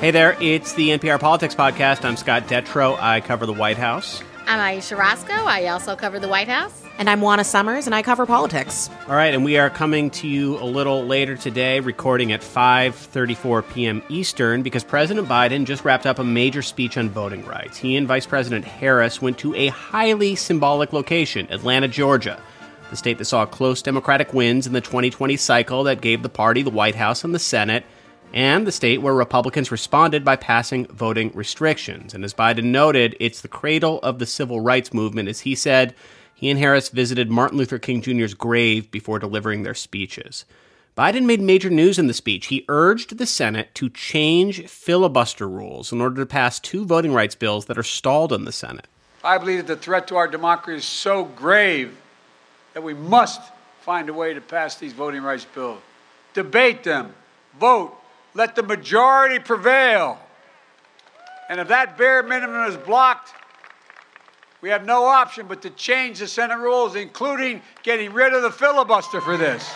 Hey there, it's the NPR Politics Podcast. I'm Scott Detrow. I cover the White House. I'm Ayesha Rascoe. I also cover the White House. And I'm Juana Summers, and I cover politics. All right, and we are coming to you a little later today, recording at 5:34 p.m. Eastern, because President Biden just wrapped up a major speech on voting rights. He and Vice President Harris went to a highly symbolic location, Atlanta, Georgia, the state that saw close Democratic wins in the 2020 cycle that gave the party the White House and the Senate and the state where Republicans responded by passing voting restrictions. And as Biden noted, it's the cradle of the civil rights movement. As he said, he and Harris visited Martin Luther King Jr.'s grave before delivering their speeches. Biden made major news in the speech. He urged the Senate to change filibuster rules in order to pass two voting rights bills that are stalled in the Senate. I believe that the threat to our democracy is so grave that we must find a way to pass these voting rights bills. Debate them, vote, let the majority prevail. And if that bare minimum is blocked, we have no option but to change the Senate rules, including getting rid of the filibuster for this.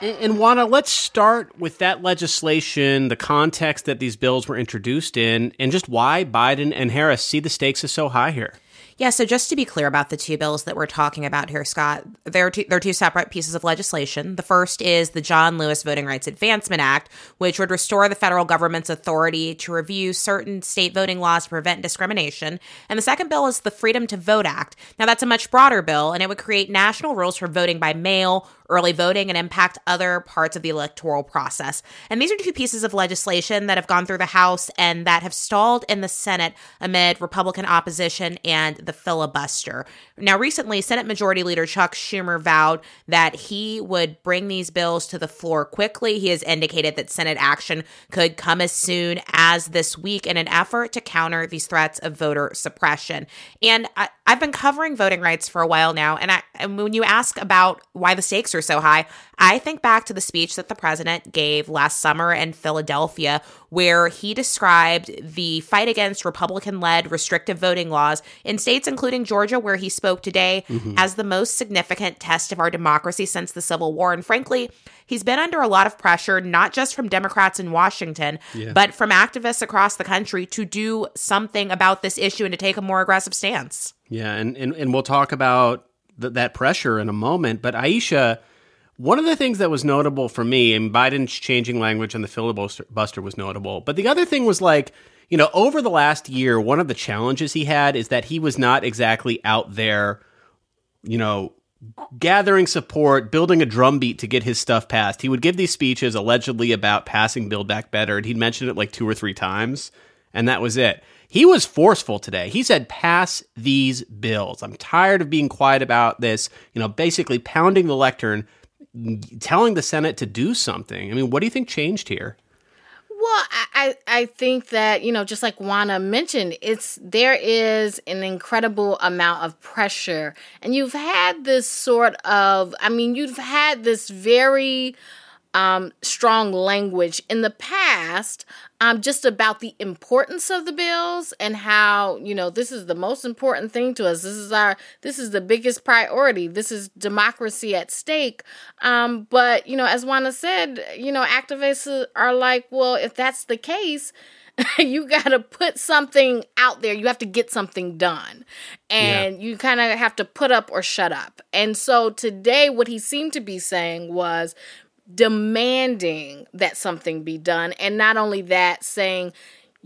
And, and Juana, let's start with that legislation, the context that these bills were introduced in, and just why Biden and Harris see the stakes as so high here. Yeah, so just to be clear about the two bills that we're talking about here, Scott, they're two, they're two separate pieces of legislation. The first is the John Lewis Voting Rights Advancement Act, which would restore the federal government's authority to review certain state voting laws to prevent discrimination. And the second bill is the Freedom to Vote Act. Now, that's a much broader bill, and it would create national rules for voting by mail early voting and impact other parts of the electoral process. And these are two pieces of legislation that have gone through the House and that have stalled in the Senate amid Republican opposition and the filibuster. Now, recently, Senate Majority Leader Chuck Schumer vowed that he would bring these bills to the floor quickly. He has indicated that Senate action could come as soon as this week in an effort to counter these threats of voter suppression. And I, have been covering voting rights for a while now, and, I, and when you ask about why the stakes are so high, I think back to the speech that the president gave last summer in Philadelphia, where he described the fight against Republican led restrictive voting laws in states including Georgia, where he spoke today, mm-hmm. as the most significant test of our democracy since the Civil War. And frankly, he's been under a lot of pressure, not just from Democrats in Washington, yeah. but from activists across the country to do something about this issue and to take a more aggressive stance. Yeah, and, and, and we'll talk about th- that pressure in a moment. But Ayesha, one of the things that was notable for me, and Biden's changing language on the filibuster was notable, but the other thing was like, you know, over the last year, one of the challenges he had is that he was not exactly out there, you know, gathering support, building a drumbeat to get his stuff passed. He would give these speeches allegedly about passing Build Back Better, and he'd mention it like two or three times, and that was it. He was forceful today. He said, pass these bills. I'm tired of being quiet about this, you know, basically pounding the lectern, telling the Senate to do something. I mean, what do you think changed here? Well, I, I think that, you know, just like Juana mentioned, it's there is an incredible amount of pressure. And you've had this sort of I mean, you've had this very um, strong language in the past um, just about the importance of the bills and how you know this is the most important thing to us this is our this is the biggest priority this is democracy at stake um, but you know as Juana said you know activists are like well if that's the case you got to put something out there. You have to get something done. And yeah. you kind of have to put up or shut up. And so today, what he seemed to be saying was demanding that something be done. And not only that, saying,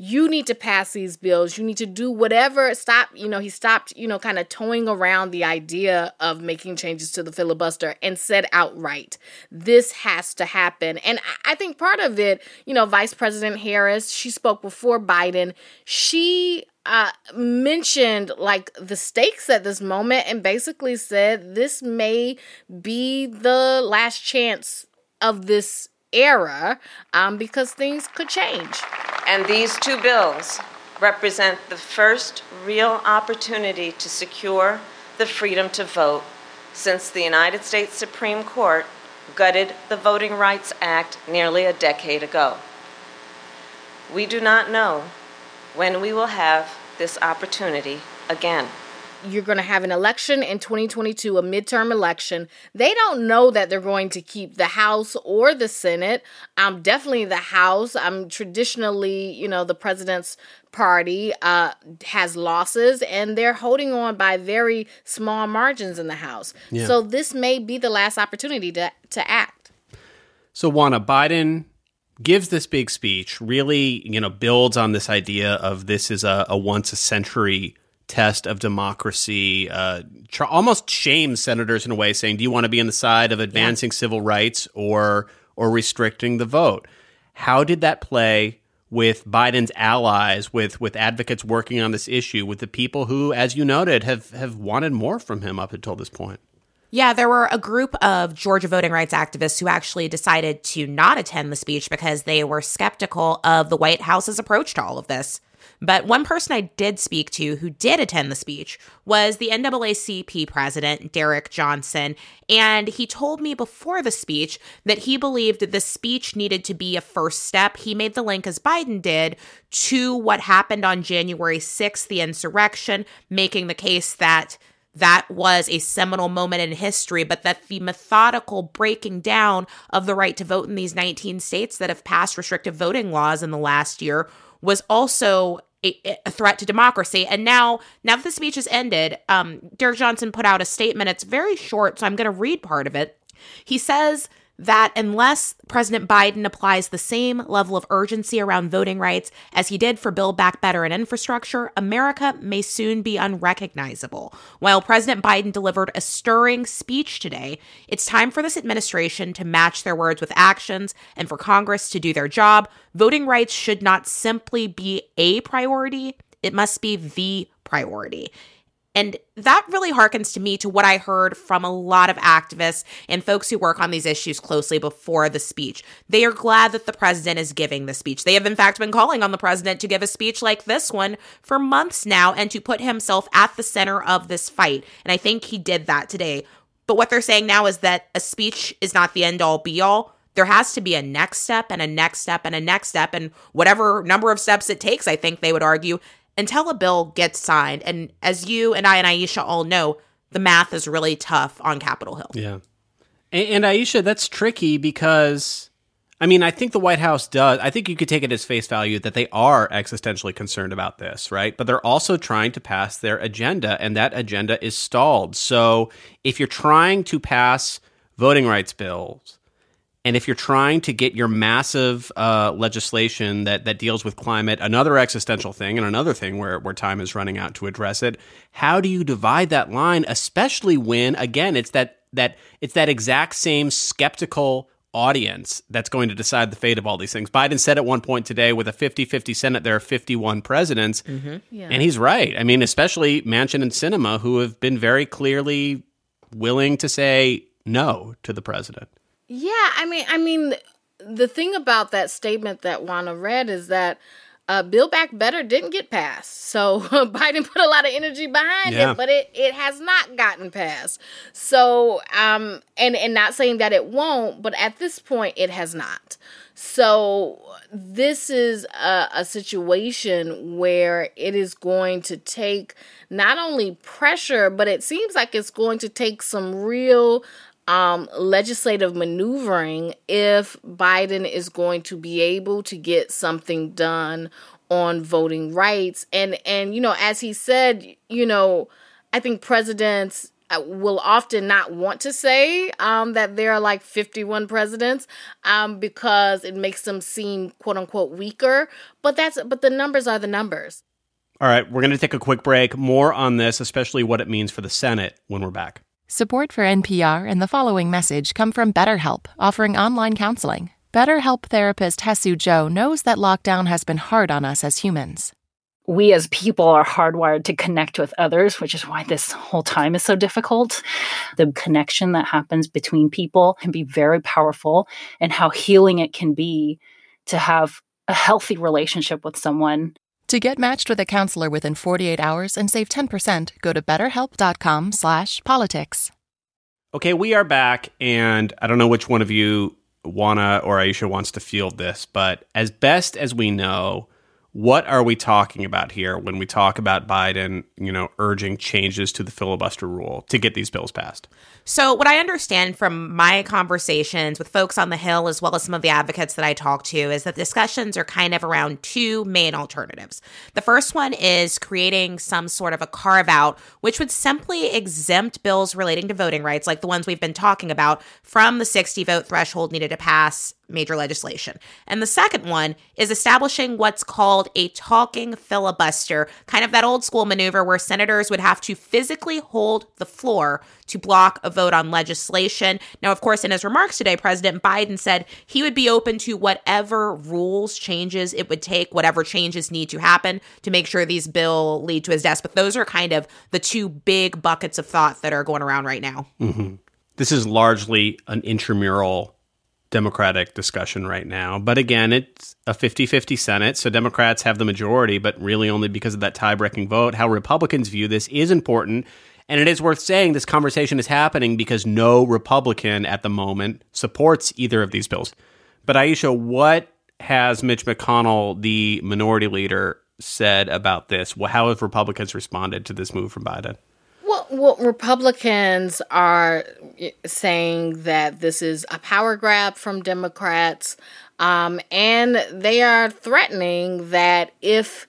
you need to pass these bills. You need to do whatever. Stop, you know, he stopped, you know, kind of toying around the idea of making changes to the filibuster and said outright, this has to happen. And I think part of it, you know, Vice President Harris, she spoke before Biden. She uh, mentioned like the stakes at this moment and basically said this may be the last chance of this era um, because things could change. And these two bills represent the first real opportunity to secure the freedom to vote since the United States Supreme Court gutted the Voting Rights Act nearly a decade ago. We do not know when we will have this opportunity again. You're going to have an election in 2022, a midterm election. They don't know that they're going to keep the House or the Senate. Um, definitely the House. Um, traditionally, you know, the president's party uh, has losses, and they're holding on by very small margins in the House. Yeah. So this may be the last opportunity to to act. So Juana Biden gives this big speech, really, you know, builds on this idea of this is a, a once a century test of democracy, uh, tr- almost shames senators in a way, saying, "Do you want to be on the side of advancing yeah. civil rights or or restricting the vote?" How did that play with Biden's allies, with with advocates working on this issue, with the people who, as you noted, have have wanted more from him up until this point? Yeah, there were a group of Georgia voting rights activists who actually decided to not attend the speech because they were skeptical of the White House's approach to all of this. But one person I did speak to who did attend the speech was the NAACP president, Derrick Johnson. And he told me before the speech that he believed the speech needed to be a first step. He made the link, as Biden did, to what happened on January 6th, the insurrection, making the case that that was a seminal moment in history, but that the methodical breaking down of the right to vote in these 19 states that have passed restrictive voting laws in the last year was also a, a, threat to democracy. And now, now that the speech has ended, um, Derrick Johnson put out a statement. It's very short, so I'm going to read part of it. He says that unless President Biden applies the same level of urgency around voting rights as he did for Build Back Better and infrastructure, America may soon be unrecognizable. While President Biden delivered a stirring speech today, it's time for this administration to match their words with actions and for Congress to do their job. Voting rights should not simply be a priority, it must be the priority. And that really harkens to me to what I heard from a lot of activists and folks who work on these issues closely before the speech. They are glad that the president is giving the speech. They have, in fact, been calling on the president to give a speech like this one for months now and to put himself at the center of this fight. And I think he did that today. But what they're saying now is that a speech is not the end all be all there has to be a next step and a next step and a next step and whatever number of steps it takes i think they would argue until a bill gets signed. And as you and I and Ayesha all know, the math is really tough on Capitol Hill. Yeah. And, and Ayesha, that's tricky because, I mean, I think the White House does. I think you could take it as face value that they are existentially concerned about this, right? But they're also trying to pass their agenda, and that agenda is stalled. So if you're trying to pass voting rights bills, and if you're trying to get your massive uh, legislation that, that deals with climate, another existential thing and another thing where, where time is running out to address it, how do you divide that line, especially when, again, it's that, that, it's that exact same skeptical audience that's going to decide the fate of all these things. Biden said at one point today with a 50 50 Senate, there are 51 presidents. Mm-hmm. Yeah. And he's right. I mean, especially Manchin and Sinema who have been very clearly willing to say no to the president. Yeah, I mean, I mean, the thing about that statement that Juana read is that uh, Build Back Better didn't get passed. So Biden put a lot of energy behind yeah. it, but it, it has not gotten passed. So, um, and, and not saying that it won't, but at this point, it has not. So this is a, a situation where it is going to take not only pressure, but it seems like it's going to take some real um, legislative maneuvering if Biden is going to be able to get something done on voting rights. And and you know, as he said, you know, I think presidents uh, will often not want to say um, that there are like 51 presidents um, because it makes them seem quote unquote weaker. But that's but the numbers are the numbers. All right, we're going to take a quick break. More on this, especially what it means for the Senate, when we're back. Support for NPR and the following message come from BetterHelp, offering online counseling. BetterHelp therapist Hesu Joe knows that lockdown has been hard on us as humans. We as people are hardwired to connect with others, which is why this whole time is so difficult. The connection that happens between people can be very powerful, and how healing it can be to have a healthy relationship with someone to get matched with a counselor within 48 hours and save 10%, go to betterhelp.com slash politics. Okay, we are back, and I don't know which one of you, Juana or Ayesha, wants to field this, but as best as we know, What are we talking about here when we talk about Biden, you know, urging changes to the filibuster rule to get these bills passed? So, what I understand from my conversations with folks on the Hill, as well as some of the advocates that I talk to, is that discussions are kind of around two main alternatives. The first one is creating some sort of a carve out, which would simply exempt bills relating to voting rights, like the ones we've been talking about, from the 60 vote threshold needed to pass major legislation. And the second one is establishing what's called a talking filibuster, kind of that old school maneuver where senators would have to physically hold the floor to block a vote on legislation. Now, of course, in his remarks today, President Biden said he would be open to whatever rules changes it would take, whatever changes need to happen to make sure these bill lead to his desk. But those are kind of the two big buckets of thought that are going around right now. Mm-hmm. This is largely an intramural Democratic discussion right now. But again, it's a 50 50 Senate, so Democrats have the majority, but really only because of that tie breaking vote. How Republicans view this is important. And it is worth saying this conversation is happening because no Republican at the moment supports either of these bills. But Ayesha, what has Mitch McConnell, the minority leader, said about this? How have Republicans responded to this move from Biden? Well, Republicans are saying that this is a power grab from Democrats, um, and they are threatening that if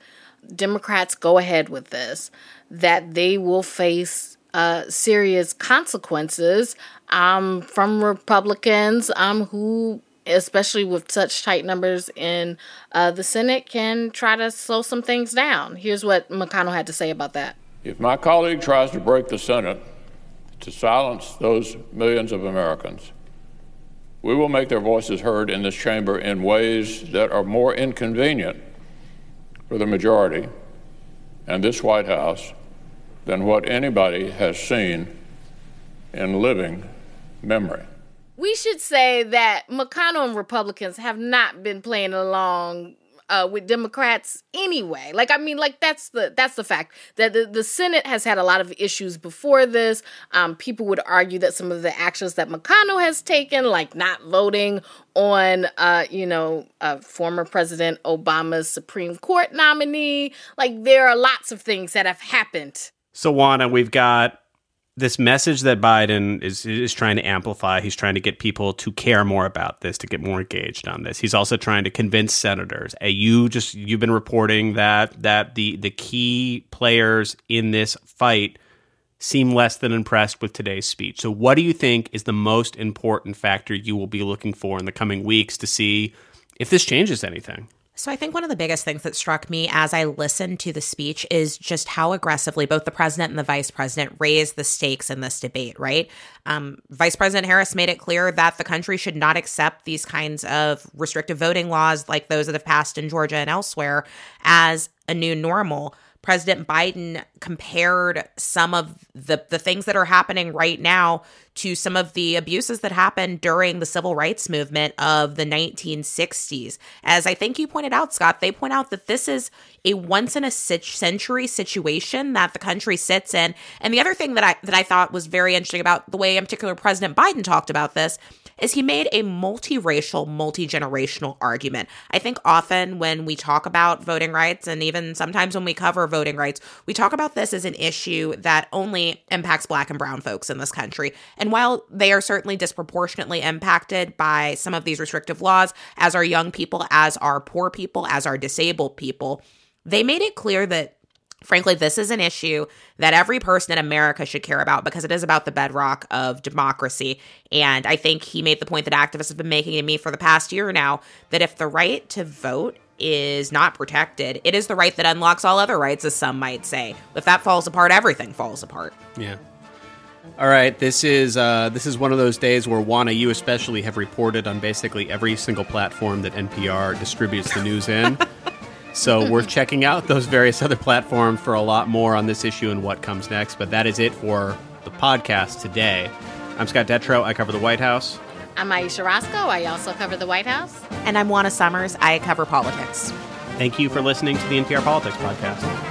Democrats go ahead with this, that they will face uh, serious consequences um, from Republicans um, who, especially with such tight numbers in uh, the Senate, can try to slow some things down. Here's what McConnell had to say about that. If my colleague tries to break the Senate to silence those millions of Americans, we will make their voices heard in this chamber in ways that are more inconvenient for the majority and this White House than what anybody has seen in living memory. We should say that McConnell and Republicans have not been playing along uh, with Democrats anyway. Like I mean, like that's the that's the fact that the, the Senate has had a lot of issues before this. Um, people would argue that some of the actions that McConnell has taken, like not voting on, uh, you know, uh, former President Obama's Supreme Court nominee, like there are lots of things that have happened. So Juana, we've got this message that Biden is is trying to amplify. He's trying to get people to care more about this, to get more engaged on this. He's also trying to convince senators. Hey, you just you've been reporting that that the the key players in this fight seem less than impressed with today's speech. So what do you think is the most important factor you will be looking for in the coming weeks to see if this changes anything? So I think one of the biggest things that struck me as I listened to the speech is just how aggressively both the president and the vice president raised the stakes in this debate, right? Um, vice President Harris made it clear that the country should not accept these kinds of restrictive voting laws like those that have passed in Georgia and elsewhere as a new normal. President Biden compared some of the, the things that are happening right now to some of the abuses that happened during the civil rights movement of the 1960s. As I think you pointed out, Scott, they point out that this is a once in a century situation that the country sits in. And the other thing that I that I thought was very interesting about the way in particular President Biden talked about this is he made a multiracial, multi-generational argument. I think often when we talk about voting rights and even sometimes when we cover voting rights, we talk about this as an issue that only impacts black and brown folks in this country. And while they are certainly disproportionately impacted by some of these restrictive laws, as are young people, as are poor people, as are disabled people, they made it clear that Frankly, this is an issue that every person in America should care about because it is about the bedrock of democracy. And I think he made the point that activists have been making to me for the past year now that if the right to vote is not protected, it is the right that unlocks all other rights, as some might say. If that falls apart, everything falls apart. Yeah. All right, this is uh, this is one of those days where Juana, you especially have reported on basically every single platform that NPR distributes the news in. So we're checking out those various other platforms for a lot more on this issue and what comes next. But that is it for the podcast today. I'm Scott Detrow. I cover the White House. I'm Ayesha Rascoe. I also cover the White House. And I'm Juana Summers. I cover politics. Thank you for listening to the NPR Politics Podcast.